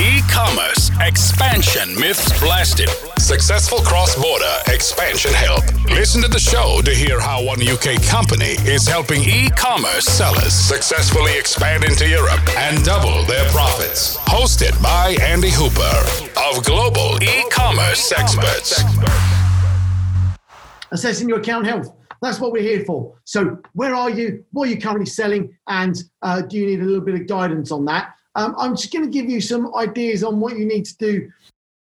E-commerce expansion myths blasted. Successful cross-border expansion help. Listen to the show to hear how one UK company is helping e-commerce sellers successfully expand into Europe and double their profits. Hosted by Andy Hooper of Global E-commerce Experts. Assessing your account health. That's what we're here for. So, where are you? What are you currently selling? And uh, do you need a little bit of guidance on that? Um, I'm just going to give you some ideas on what you need to do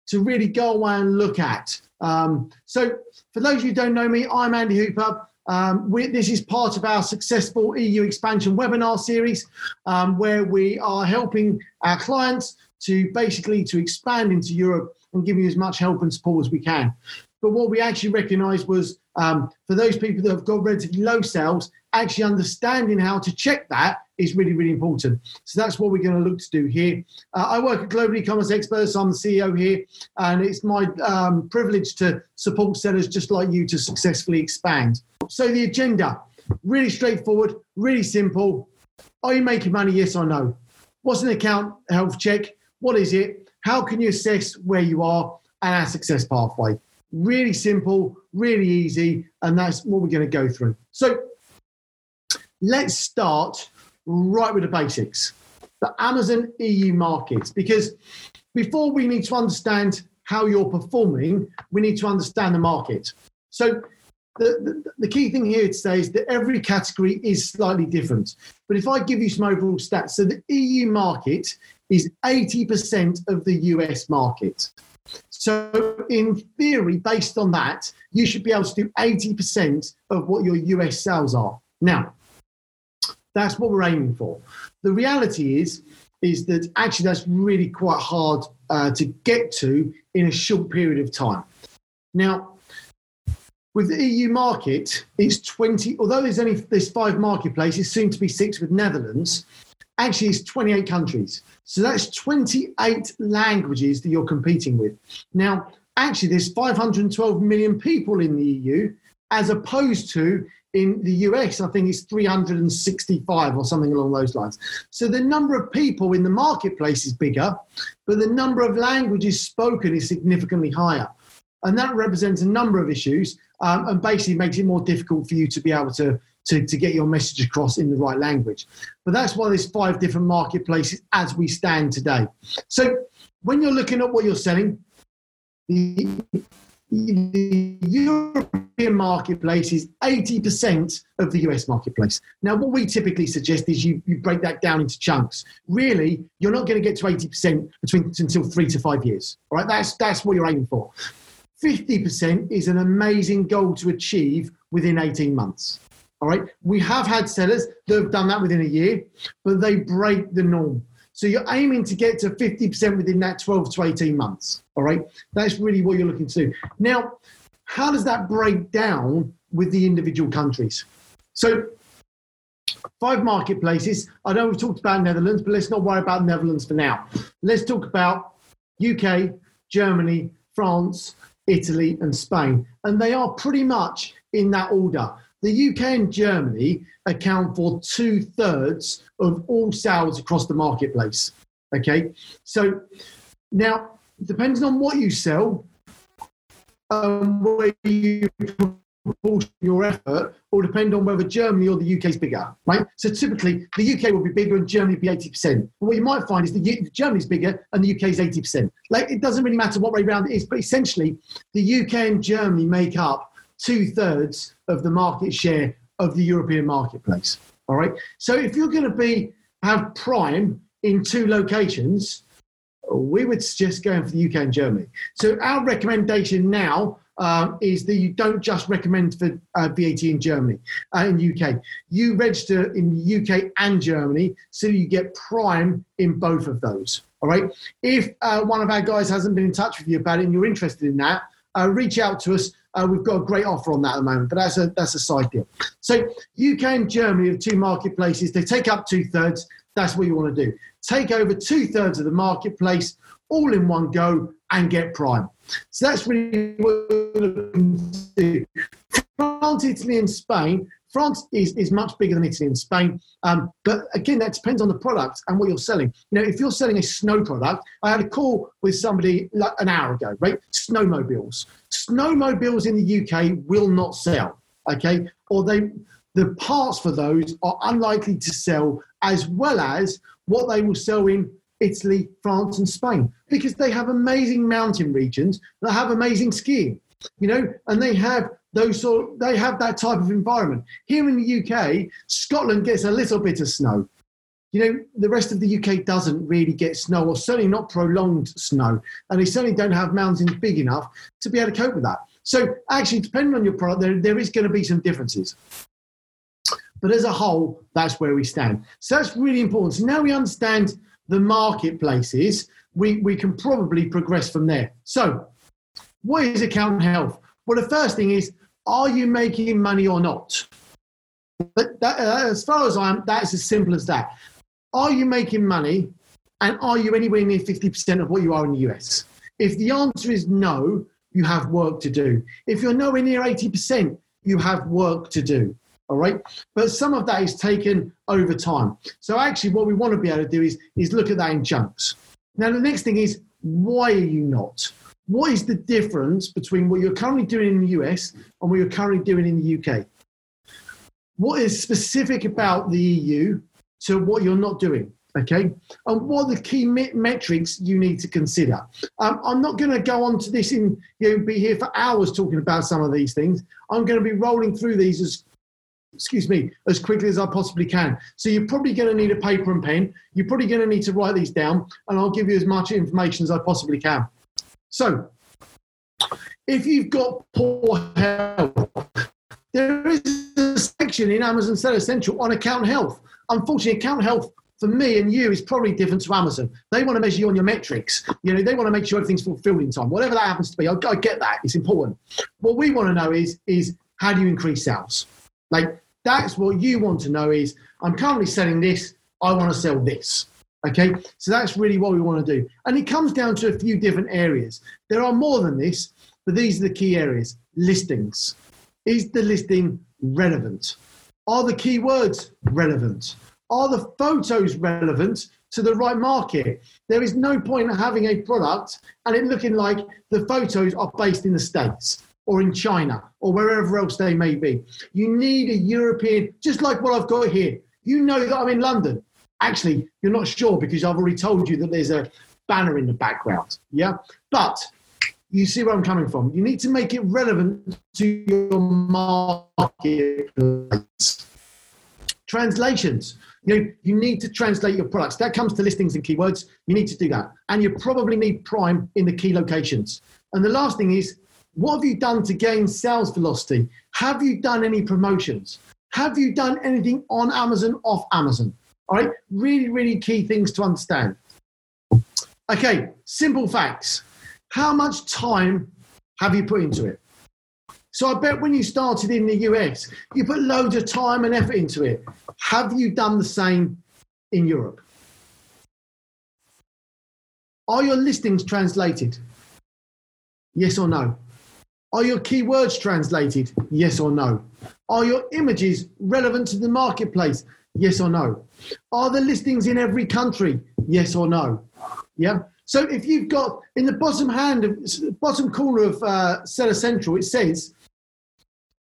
to really go away and look at. Um, so, for those of you who don't know me, I'm Andy Hooper. Um, we, this is part of our successful EU expansion webinar series, um, where we are helping our clients to basically to expand into Europe and giving you as much help and support as we can. But what we actually recognised was um, for those people that have got relatively low sales, actually understanding how to check that is really, really important. So that's what we're going to look to do here. Uh, I work at Global E-commerce Experts. I'm the CEO here, and it's my um, privilege to support sellers just like you to successfully expand. So the agenda, really straightforward, really simple. Are you making money? Yes or no. What's an account health check? What is it? How can you assess where you are and our success pathway? Really simple, really easy, and that's what we're going to go through. So let's start right with the basics the Amazon EU market, because before we need to understand how you're performing, we need to understand the market. So the, the, the, key thing here today is that every category is slightly different. But if I give you some overall stats, so the EU market is 80% of the US market. So, in theory, based on that, you should be able to do 80% of what your US sales are. Now, that's what we're aiming for. The reality is, is that actually that's really quite hard uh, to get to in a short period of time. Now, with the EU market, it's 20, although there's only there's five marketplaces, soon to be six with Netherlands, actually it's 28 countries. So that's 28 languages that you're competing with. Now, actually, there's 512 million people in the EU, as opposed to in the US, I think it's 365 or something along those lines. So the number of people in the marketplace is bigger, but the number of languages spoken is significantly higher. And that represents a number of issues um, and basically makes it more difficult for you to be able to, to, to get your message across in the right language. But that's why there's five different marketplaces as we stand today. So when you're looking at what you're selling, the, the European marketplace is 80% of the US marketplace. Now, what we typically suggest is you, you break that down into chunks. Really, you're not going to get to 80% between until three to five years. All right, that's, that's what you're aiming for. 50% is an amazing goal to achieve within 18 months. All right. We have had sellers that have done that within a year, but they break the norm. So you're aiming to get to 50% within that 12 to 18 months. All right. That's really what you're looking to. Now, how does that break down with the individual countries? So five marketplaces. I know we've talked about Netherlands, but let's not worry about Netherlands for now. Let's talk about UK, Germany, France, Italy, and Spain. And they are pretty much in that order. The UK and Germany account for two thirds of all sales across the marketplace. Okay, so now depending on what you sell, um, where you proportion your effort will depend on whether Germany or the UK is bigger, right? So typically the UK will be bigger and Germany will be 80%. But what you might find is that Germany is bigger and the UK is 80%. Like it doesn't really matter what way round it is, but essentially the UK and Germany make up two thirds of the market share of the European marketplace. All right. So if you're going to be have Prime in two locations, we would suggest going for the UK and Germany. So our recommendation now um, is that you don't just recommend for uh, VAT in Germany, uh, in UK. You register in the UK and Germany, so you get Prime in both of those. All right. If uh, one of our guys hasn't been in touch with you about it and you're interested in that, uh, reach out to us. Uh, we've got a great offer on that at the moment, but that's a that's a side deal. So UK and Germany are two marketplaces. They take up two thirds. That's what you want to do. Take over two thirds of the marketplace all in one go and get prime. So that's really what we're looking to do. France, Italy, and Spain France is, is much bigger than Italy and Spain. Um, but again, that depends on the product and what you're selling. You know, if you're selling a snow product, I had a call with somebody like an hour ago, right? Snowmobiles. Snowmobiles in the UK will not sell, okay? Or they the parts for those are unlikely to sell as well as what they will sell in Italy, France, and Spain because they have amazing mountain regions that have amazing skiing, you know, and they have those sort they have that type of environment. Here in the UK, Scotland gets a little bit of snow. You know, the rest of the UK doesn't really get snow, or certainly not prolonged snow, and they certainly don't have mountains big enough to be able to cope with that. So, actually, depending on your product, there, there is going to be some differences. But as a whole, that's where we stand. So that's really important. So now we understand the marketplaces, we, we can probably progress from there. So, what is account health? Well, the first thing is, are you making money or not? But that, uh, as far as I'm, that's as simple as that. Are you making money, and are you anywhere near 50% of what you are in the US? If the answer is no, you have work to do. If you're nowhere near 80%, you have work to do all right but some of that is taken over time so actually what we want to be able to do is is look at that in chunks now the next thing is why are you not what is the difference between what you're currently doing in the us and what you're currently doing in the uk what is specific about the eu to what you're not doing okay and what are the key metrics you need to consider um, i'm not going to go on to this in you know be here for hours talking about some of these things i'm going to be rolling through these as excuse me, as quickly as I possibly can. So you're probably going to need a paper and pen. You're probably going to need to write these down, and I'll give you as much information as I possibly can. So, if you've got poor health, there is a section in Amazon Seller Central on account health. Unfortunately, account health for me and you is probably different to Amazon. They want to measure you on your metrics. You know, they want to make sure everything's fulfilled in time. Whatever that happens to be, I, I get that. It's important. What we want to know is is how do you increase sales? Like that's what you want to know is I'm currently selling this, I want to sell this. Okay, so that's really what we want to do. And it comes down to a few different areas. There are more than this, but these are the key areas. Listings. Is the listing relevant? Are the keywords relevant? Are the photos relevant to the right market? There is no point in having a product and it looking like the photos are based in the States or in China or wherever else they may be. You need a European, just like what I've got here. You know that I'm in London. Actually, you're not sure because I've already told you that there's a banner in the background. Yeah. But you see where I'm coming from. You need to make it relevant to your marketplace. Translations. You know, you need to translate your products. That comes to listings and keywords. You need to do that. And you probably need Prime in the key locations. And the last thing is what have you done to gain sales velocity? Have you done any promotions? Have you done anything on Amazon, off Amazon? All right, really, really key things to understand. Okay, simple facts. How much time have you put into it? So I bet when you started in the US, you put loads of time and effort into it. Have you done the same in Europe? Are your listings translated? Yes or no? Are your keywords translated? Yes or no? Are your images relevant to the marketplace? Yes or no? Are the listings in every country? Yes or no? Yeah. So if you've got in the bottom hand of bottom corner of uh, Seller Central, it says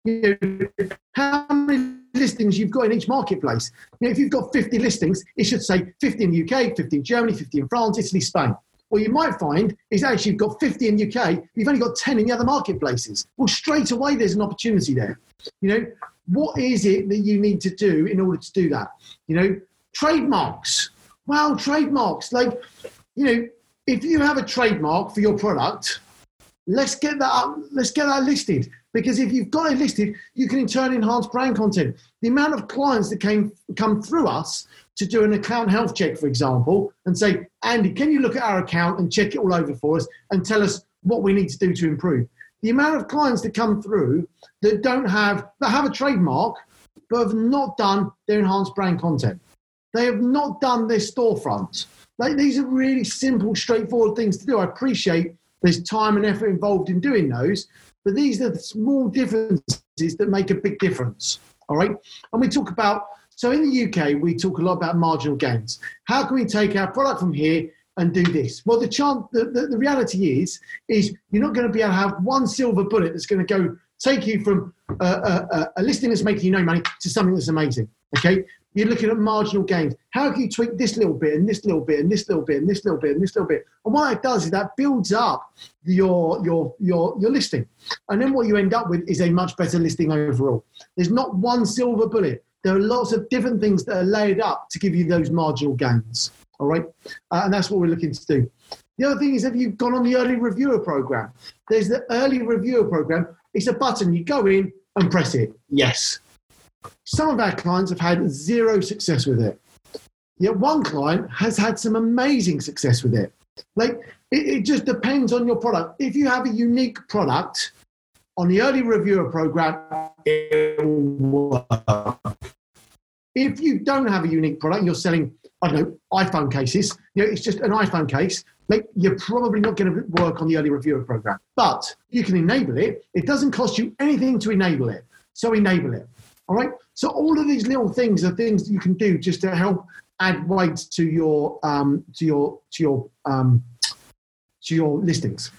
you know, how many listings you've got in each marketplace. You know, if you've got 50 listings, it should say 50 in the UK, 50 in Germany, 50 in France, Italy, Spain. What you might find is actually you've got 50 in the UK, you've only got 10 in the other marketplaces. Well, straight away there's an opportunity there. You know, what is it that you need to do in order to do that? You know, trademarks. Well, trademarks. Like, you know, if you have a trademark for your product, let's get that up, let's get that listed. Because if you've got it listed, you can in turn enhance brand content. The amount of clients that came come through us to do an account health check, for example, and say, Andy, can you look at our account and check it all over for us and tell us what we need to do to improve? The amount of clients that come through that don't have, that have a trademark, but have not done their enhanced brand content. They have not done their storefront. Like, these are really simple, straightforward things to do. I appreciate there's time and effort involved in doing those, but these are the small differences that make a big difference. All right. And we talk about, so in the UK, we talk a lot about marginal gains. How can we take our product from here and do this? Well, the chance, the, the, the reality is, is you're not going to be able to have one silver bullet that's going to go take you from a, a, a listing that's making you no money to something that's amazing. Okay. You're looking at marginal gains. How can you tweak this little bit and this little bit and this little bit and this little bit and this little bit? And what it does is that builds up your your your your listing. And then what you end up with is a much better listing overall. There's not one silver bullet. There are lots of different things that are laid up to give you those marginal gains. All right, uh, and that's what we're looking to do. The other thing is, have you gone on the early reviewer program? There's the early reviewer program. It's a button. You go in and press it. Yes. Some of our clients have had zero success with it. Yet one client has had some amazing success with it. Like it, it just depends on your product. If you have a unique product on the early reviewer program, it will work. If you don't have a unique product, and you're selling, I don't know, iPhone cases, you know, it's just an iPhone case, like you're probably not going to work on the early reviewer program. But you can enable it. It doesn't cost you anything to enable it. So enable it. All right. So all of these little things are things that you can do just to help add weight to your um, to your to your um, to your listings.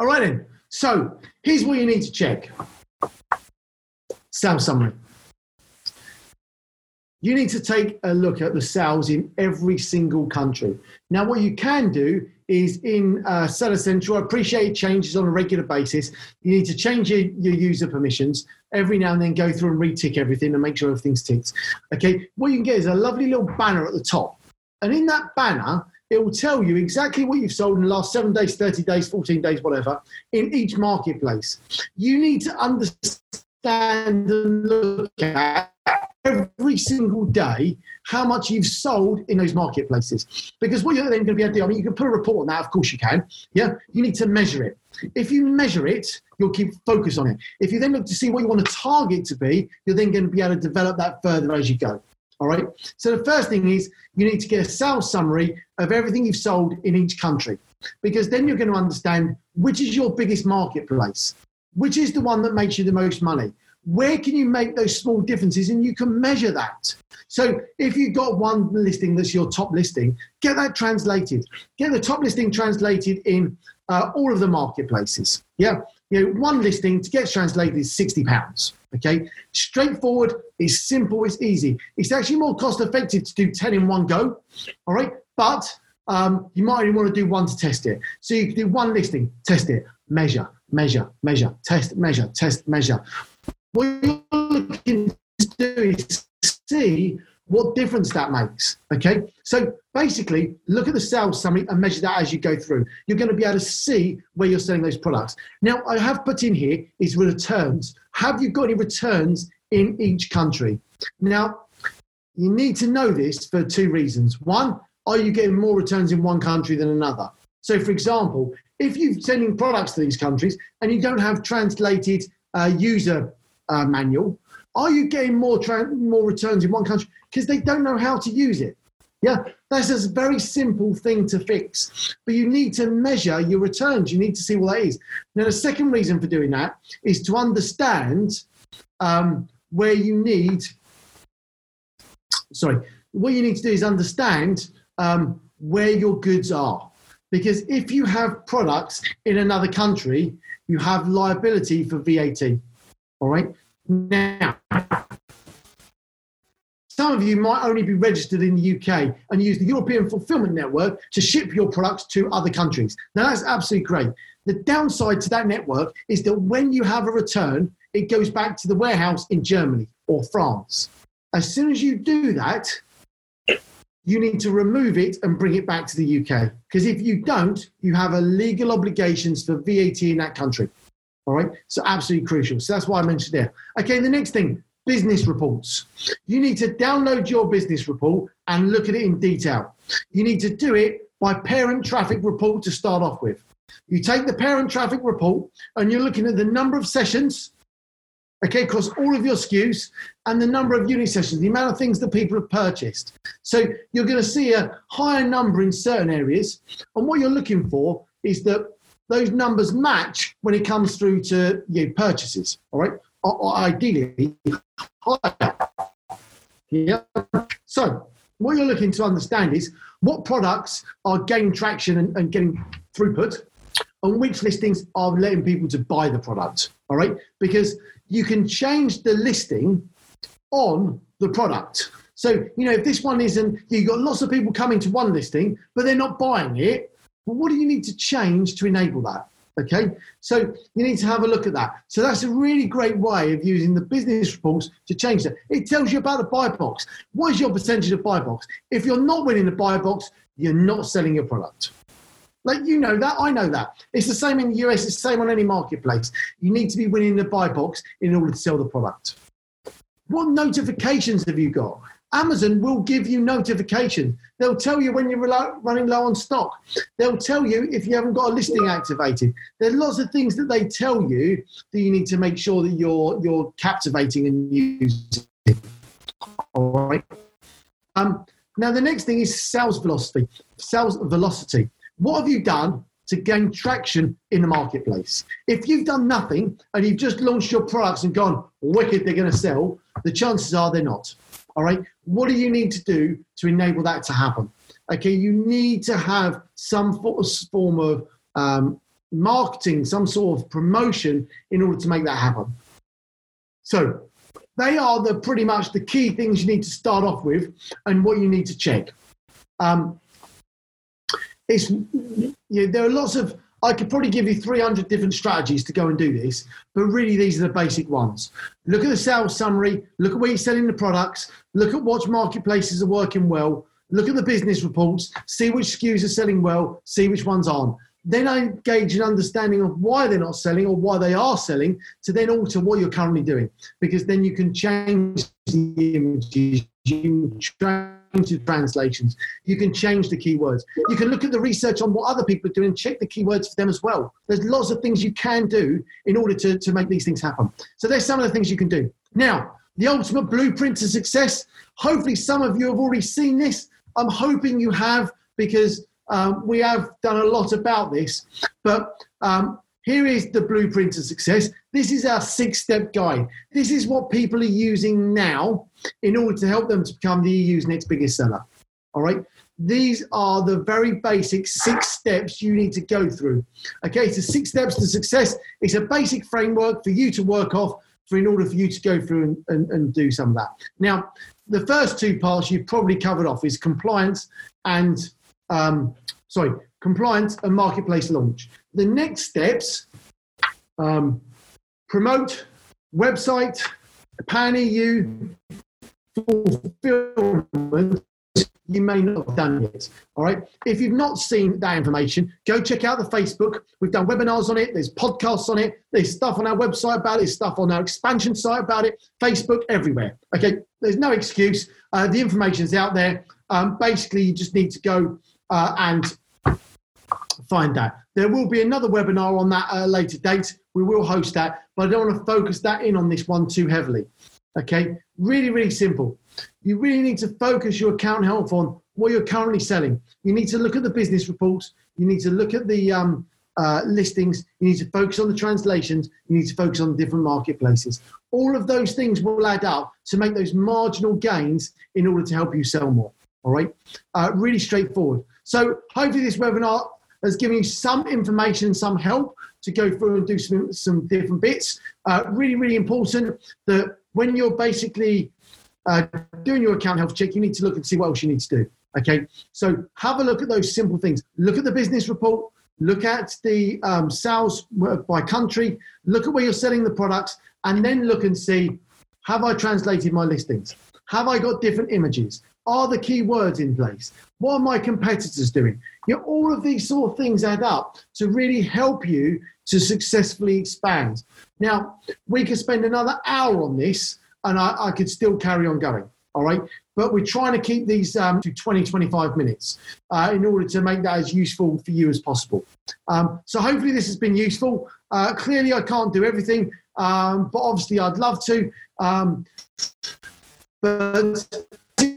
All right then. So here's what you need to check. Sales summary. You need to take a look at the sales in every single country. Now, what you can do is in uh, Seller Central, I appreciate changes on a regular basis. You need to change your, your user permissions every now and then, go through and retick everything and make sure everything's ticked. Okay, what you can get is a lovely little banner at the top. And in that banner, it will tell you exactly what you've sold in the last seven days, 30 days, 14 days, whatever, in each marketplace. You need to understand and look at every single day how much you've sold in those marketplaces. Because what you're then going to be able to do, I mean, you can put a report on that, of course you can. Yeah, you need to measure it. If you measure it, you'll keep focus on it. If you then look to see what you want to target to be, you're then going to be able to develop that further as you go. All right. So the first thing is you need to get a sales summary of everything you've sold in each country, because then you're going to understand which is your biggest marketplace, which is the one that makes you the most money where can you make those small differences? And you can measure that. So if you've got one listing that's your top listing get that translated. Get the top listing translated in uh, all of the marketplaces. Yeah you know one listing to get translated is 60 pounds okay? Straightforward it's simple it's easy. It's actually more cost effective to do 10 in one go all right? But um, you might only want to do one to test it. So you can do one listing test it. Measure measure measure test measure test measure what you're looking to do is see what difference that makes. Okay, so basically, look at the sales summary and measure that as you go through. You're going to be able to see where you're selling those products. Now, I have put in here is returns. Have you got any returns in each country? Now, you need to know this for two reasons. One, are you getting more returns in one country than another? So, for example, if you're sending products to these countries and you don't have translated uh, user uh, manual, are you getting more tra- more returns in one country because they don't know how to use it? Yeah, that's a very simple thing to fix. But you need to measure your returns. You need to see what that is. Now, the second reason for doing that is to understand um, where you need. Sorry, what you need to do is understand um, where your goods are. Because if you have products in another country, you have liability for VAT. All right. Now, some of you might only be registered in the UK and use the European Fulfillment Network to ship your products to other countries. Now, that's absolutely great. The downside to that network is that when you have a return, it goes back to the warehouse in Germany or France. As soon as you do that, you need to remove it and bring it back to the UK. Because if you don't, you have a legal obligations for VAT in that country. All right. So absolutely crucial. So that's why I mentioned there. Okay. The next thing, business reports. You need to download your business report and look at it in detail. You need to do it by parent traffic report to start off with. You take the parent traffic report and you're looking at the number of sessions, okay, across all of your SKUs and the number of unit sessions, the amount of things that people have purchased. So you're going to see a higher number in certain areas. And what you're looking for is that those numbers match when it comes through to you know, purchases. All right. or, or ideally higher. Yeah. So what you're looking to understand is what products are gaining traction and, and getting throughput and which listings are letting people to buy the product. All right. Because you can change the listing on the product. So, you know, if this one isn't, you've got lots of people coming to one listing, but they're not buying it. Well, what do you need to change to enable that? Okay, so you need to have a look at that. So that's a really great way of using the business reports to change that. It tells you about the buy box. What is your percentage of buy box? If you're not winning the buy box, you're not selling your product. Like you know that, I know that. It's the same in the US, it's the same on any marketplace. You need to be winning the buy box in order to sell the product. What notifications have you got? Amazon will give you notification. They'll tell you when you're running low on stock. They'll tell you if you haven't got a listing activated. There are lots of things that they tell you that you need to make sure that you're you're captivating and using. All right. Um, now the next thing is sales velocity. Sales velocity. What have you done to gain traction in the marketplace? If you've done nothing and you've just launched your products and gone wicked, they're going to sell. The chances are they're not. All right. What do you need to do to enable that to happen? Okay. You need to have some form of um, marketing, some sort of promotion in order to make that happen. So they are the pretty much the key things you need to start off with and what you need to check. Um, it's you know, there are lots of I could probably give you 300 different strategies to go and do this, but really these are the basic ones. Look at the sales summary, look at where you're selling the products, look at what marketplaces are working well, look at the business reports, see which SKUs are selling well, see which ones aren't. Then I gauge an understanding of why they're not selling or why they are selling to then alter what you're currently doing. Because then you can change the images, you can into translations. You can change the keywords. You can look at the research on what other people are doing and check the keywords for them as well. There's lots of things you can do in order to, to make these things happen. So there's some of the things you can do. Now, the ultimate blueprint to success. Hopefully, some of you have already seen this. I'm hoping you have because um, we have done a lot about this. But um, here is the blueprint to success. This is our six step guide. This is what people are using now in order to help them to become the EU's next biggest seller. All right. These are the very basic six steps you need to go through. Okay, so six steps to success. It's a basic framework for you to work off for in order for you to go through and, and, and do some of that. Now, the first two parts you've probably covered off is compliance and um, sorry, compliance and marketplace launch. The next steps um, promote website, Pan EU, fulfillment, you may not have done yet. All right. If you've not seen that information, go check out the Facebook. We've done webinars on it. There's podcasts on it. There's stuff on our website about it. There's stuff on our expansion site about it. Facebook, everywhere. Okay. There's no excuse. Uh, the information's out there. Um, basically, you just need to go uh, and find that. There will be another webinar on that at a later date. We will host that, but I don't want to focus that in on this one too heavily. Okay, really, really simple. You really need to focus your account health on what you're currently selling. You need to look at the business reports. You need to look at the um, uh, listings. You need to focus on the translations. You need to focus on the different marketplaces. All of those things will add up to make those marginal gains in order to help you sell more. All right, uh, really straightforward. So hopefully this webinar has given you some information, some help to go through and do some, some different bits. Uh, really, really important that when you're basically uh, doing your account health check, you need to look and see what else you need to do. Okay, so have a look at those simple things. Look at the business report. Look at the um, sales by country. Look at where you're selling the products, and then look and see: Have I translated my listings? Have I got different images? Are the key words in place? What are my competitors doing? You know, all of these sort of things add up to really help you to successfully expand. Now, we could spend another hour on this and I, I could still carry on going. All right. But we're trying to keep these um, to 20, 25 minutes uh, in order to make that as useful for you as possible. Um, so hopefully this has been useful. Uh, clearly, I can't do everything, um, but obviously I'd love to. Um,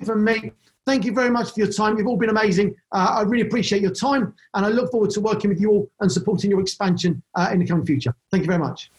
from me. Thank you very much for your time. You've all been amazing. Uh, I really appreciate your time, and I look forward to working with you all and supporting your expansion uh, in the coming future. Thank you very much.